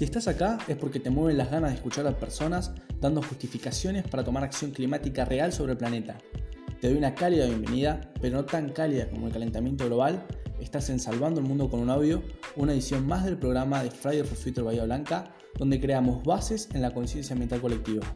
Si estás acá es porque te mueven las ganas de escuchar a personas dando justificaciones para tomar acción climática real sobre el planeta. Te doy una cálida bienvenida, pero no tan cálida como el calentamiento global. Estás en Salvando el Mundo con un audio, una edición más del programa de Friday for Future Bahía Blanca, donde creamos bases en la conciencia ambiental colectiva.